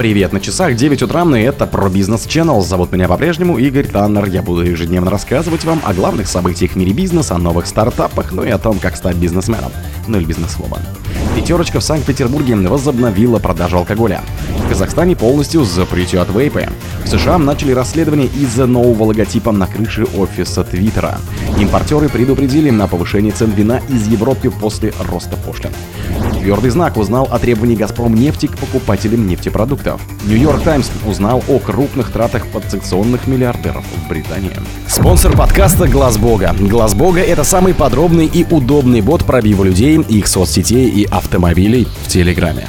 Привет, на часах 9 утра, и это про бизнес Channel. Зовут меня по-прежнему Игорь Таннер. Я буду ежедневно рассказывать вам о главных событиях в мире бизнеса, о новых стартапах, ну и о том, как стать бизнесменом, ну или бизнесвумен. Пятерочка в Санкт-Петербурге возобновила продажу алкоголя. В Казахстане полностью запретят вейпы. В США начали расследование из-за нового логотипа на крыше офиса Твиттера. Импортеры предупредили на повышение цен вина из Европы после роста пошлин. Твердый знак узнал о требовании «Газпром» нефти к покупателям нефтепродуктов. Нью-Йорк Таймс узнал о крупных тратах подсекционных миллиардеров в Британии. Спонсор подкаста «Глаз Бога». «Глаз Бога» — это самый подробный и удобный бот пробива людей, их соцсетей и автомобилей в Телеграме.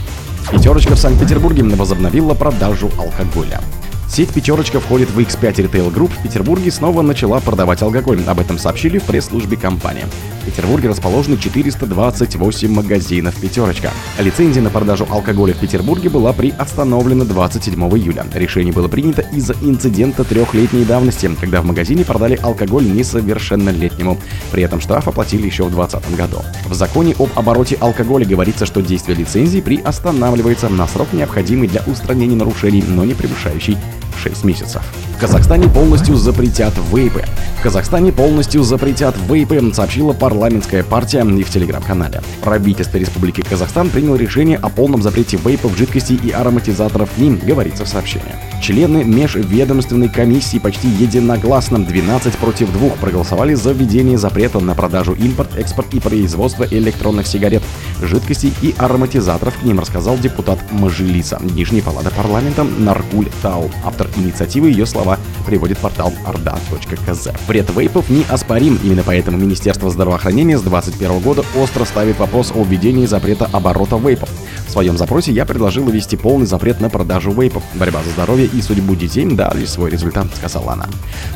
Пятерочка в Санкт-Петербурге возобновила продажу алкоголя. Сеть «Пятерочка» входит в X5 Retail Group в Петербурге снова начала продавать алкоголь. Об этом сообщили в пресс-службе компании. В Петербурге расположены 428 магазинов «Пятерочка». Лицензия на продажу алкоголя в Петербурге была приостановлена 27 июля. Решение было принято из-за инцидента трехлетней давности, когда в магазине продали алкоголь несовершеннолетнему. При этом штраф оплатили еще в 2020 году. В законе об обороте алкоголя говорится, что действие лицензии приостанавливается на срок, необходимый для устранения нарушений, но не превышающий 6 месяцев. Казахстане полностью запретят вейпы. В Казахстане полностью запретят вейпы, сообщила парламентская партия и в телеграм-канале. Правительство Республики Казахстан приняло решение о полном запрете вейпов, жидкостей и ароматизаторов к ним, говорится в сообщении. Члены межведомственной комиссии почти единогласно 12 против 2 проголосовали за введение запрета на продажу, импорт, экспорт и производство электронных сигарет, жидкостей и ароматизаторов, к ним рассказал депутат Мажилиса, Нижней палаты парламента Наркуль Тау. Автор инициативы ее слова приводит портал orda.kz. Вред вейпов неоспорим, именно поэтому Министерство здравоохранения с 2021 года остро ставит вопрос о введении запрета оборота вейпов. В своем запросе я предложил ввести полный запрет на продажу вейпов. Борьба за здоровье и судьбу детей дали свой результат, сказала она.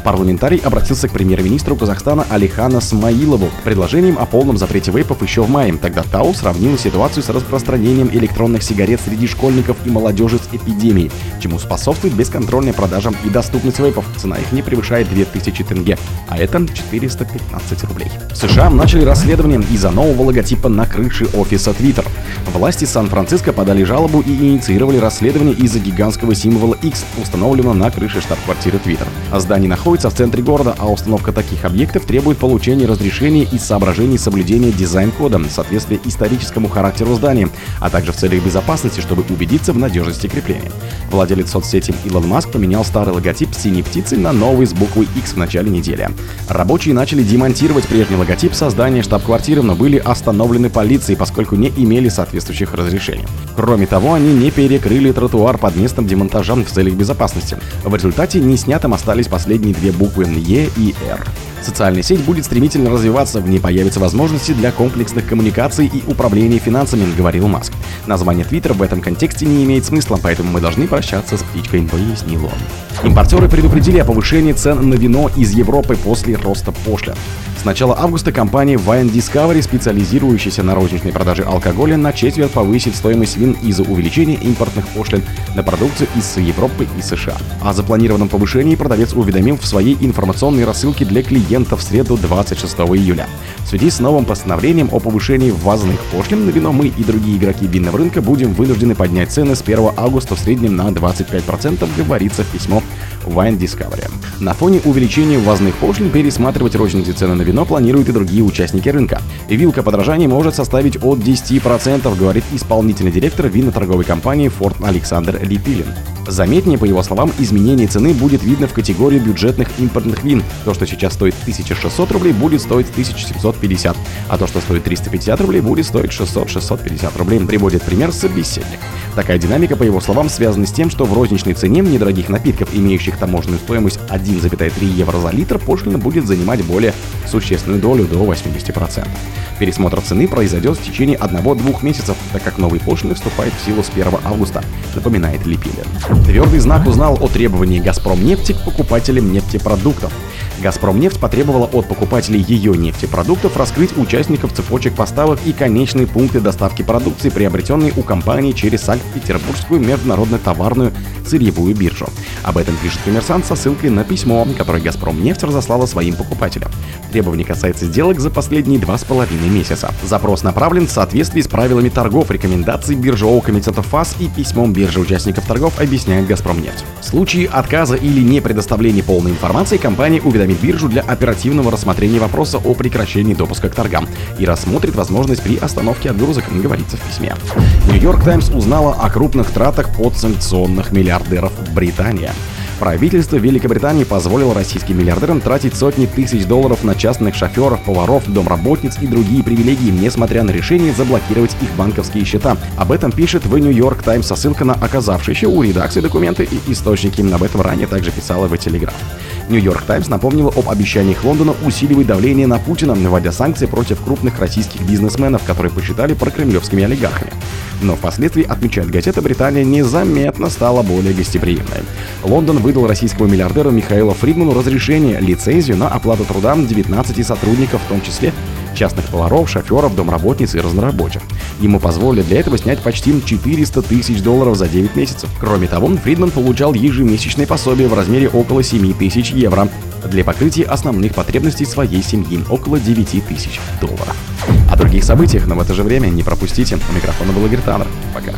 Парламентарий обратился к премьер-министру Казахстана Алихана Смаилову предложением о полном запрете вейпов еще в мае. Тогда ТАУ сравнила ситуацию с распространением электронных сигарет среди школьников и молодежи с эпидемией, чему способствует бесконтрольная продажа и доступность вейпов. Цена их не превышает 2000 тенге, а это 415 рублей. В США начали расследование из-за нового логотипа на крыше офиса Twitter. Власти Сан-Франциско подали жалобу и инициировали расследование из-за гигантского символа X, установленного на крыше штаб-квартиры Twitter. Здание находится в центре города, а установка таких объектов требует получения разрешения из соображений соблюдения дизайн-кода, соответствия историческому характеру здания, а также в целях безопасности, чтобы убедиться в надежности крепления. Владелец соцсети Илон Маск поменял старый логотип синей птицы на новый с буквой X в начале недели. Рабочие начали демонтировать прежний логотип создания штаб-квартиры, но были остановлены полицией, поскольку не имели соответствующих разрешений. Кроме того, они не перекрыли тротуар под местом демонтажа в целях безопасности. В результате не снятым остались последние две буквы Е и Р. Социальная сеть будет стремительно развиваться, в ней появятся возможности для комплексных коммуникаций и управления финансами, говорил Маск. Название Twitter в этом контексте не имеет смысла, поэтому мы должны прощаться с птичкой, пояснил он. Импортеры предупредили о повышении цен на вино из Европы после роста пошлин. С начала августа компания Wine Discovery, специализирующаяся на розничной продаже алкоголя, на четверть повысит стоимость вин из-за увеличения импортных пошлин на продукцию из Европы и США. О запланированном повышении продавец уведомил в своей информационной рассылке для клиентов в среду 26 июля. В связи с новым постановлением о повышении ввозных пошлин на вино мы и другие игроки винного рынка будем вынуждены поднять цены с 1 августа в среднем на 25%, говорится в письмо Wine Discovery. На фоне увеличения ввозных пошлин пересматривать розничные цены на вино планируют и другие участники рынка. Вилка подражания может составить от 10%, говорит исполнительный директор виноторговой компании Ford Александр Липилин. Заметнее, по его словам, изменение цены будет видно в категории бюджетных импортных вин. То, что сейчас стоит 1600 рублей, будет стоить 1750, а то, что стоит 350 рублей, будет стоить 600-650 рублей, приводит пример собеседник. Такая динамика, по его словам, связана с тем, что в розничной цене недорогих напитков, имеющих таможенную стоимость 1,3 евро за литр, пошлина будет занимать более существенную долю до 80%. Пересмотр цены произойдет в течение 1-2 месяцев, так как новые пошлины вступают в силу с 1 августа, напоминает Липилин. Твердый знак узнал о требовании «Газпром нефти» к покупателям нефтепродуктов. «Газпромнефть» потребовала от покупателей ее нефтепродуктов раскрыть участников цепочек поставок и конечные пункты доставки продукции, приобретенной у компании через Санкт-Петербургскую международную товарную сырьевую биржу. Об этом пишет коммерсант со ссылкой на письмо, которое «Газпромнефть» разослала своим покупателям. Требование касается сделок за последние два с половиной месяца. Запрос направлен в соответствии с правилами торгов, рекомендаций биржевого комитета ФАС и письмом биржи участников торгов, объясняет «Газпромнефть». В случае отказа или не предоставления полной информации компания биржу для оперативного рассмотрения вопроса о прекращении допуска к торгам и рассмотрит возможность при остановке отгрузок, говорится в письме. Нью-Йорк Таймс узнала о крупных тратах подсанкционных миллиардеров Британии. Правительство Великобритании позволило российским миллиардерам тратить сотни тысяч долларов на частных шоферов, поваров, домработниц и другие привилегии, несмотря на решение заблокировать их банковские счета. Об этом пишет в Нью-Йорк Таймс со ссылкой на оказавшиеся у редакции документы и источники. Об этом ранее также писала в Телеграф. Нью-Йорк Таймс напомнила об обещаниях Лондона усиливать давление на Путина, вводя санкции против крупных российских бизнесменов, которые посчитали прокремлевскими олигархами. Но впоследствии, отмечает газета, Британия незаметно стала более гостеприимной. Лондон выдал российскому миллиардеру Михаилу Фридману разрешение, лицензию на оплату труда 19 сотрудников, в том числе частных поваров, шоферов, домработниц и разнорабочих. Ему позволили для этого снять почти 400 тысяч долларов за 9 месяцев. Кроме того, Фридман получал ежемесячное пособие в размере около 7 тысяч евро для покрытия основных потребностей своей семьи около 9 тысяч долларов. О других событиях, но в это же время не пропустите. У микрофона был Игорь Таннер. Пока.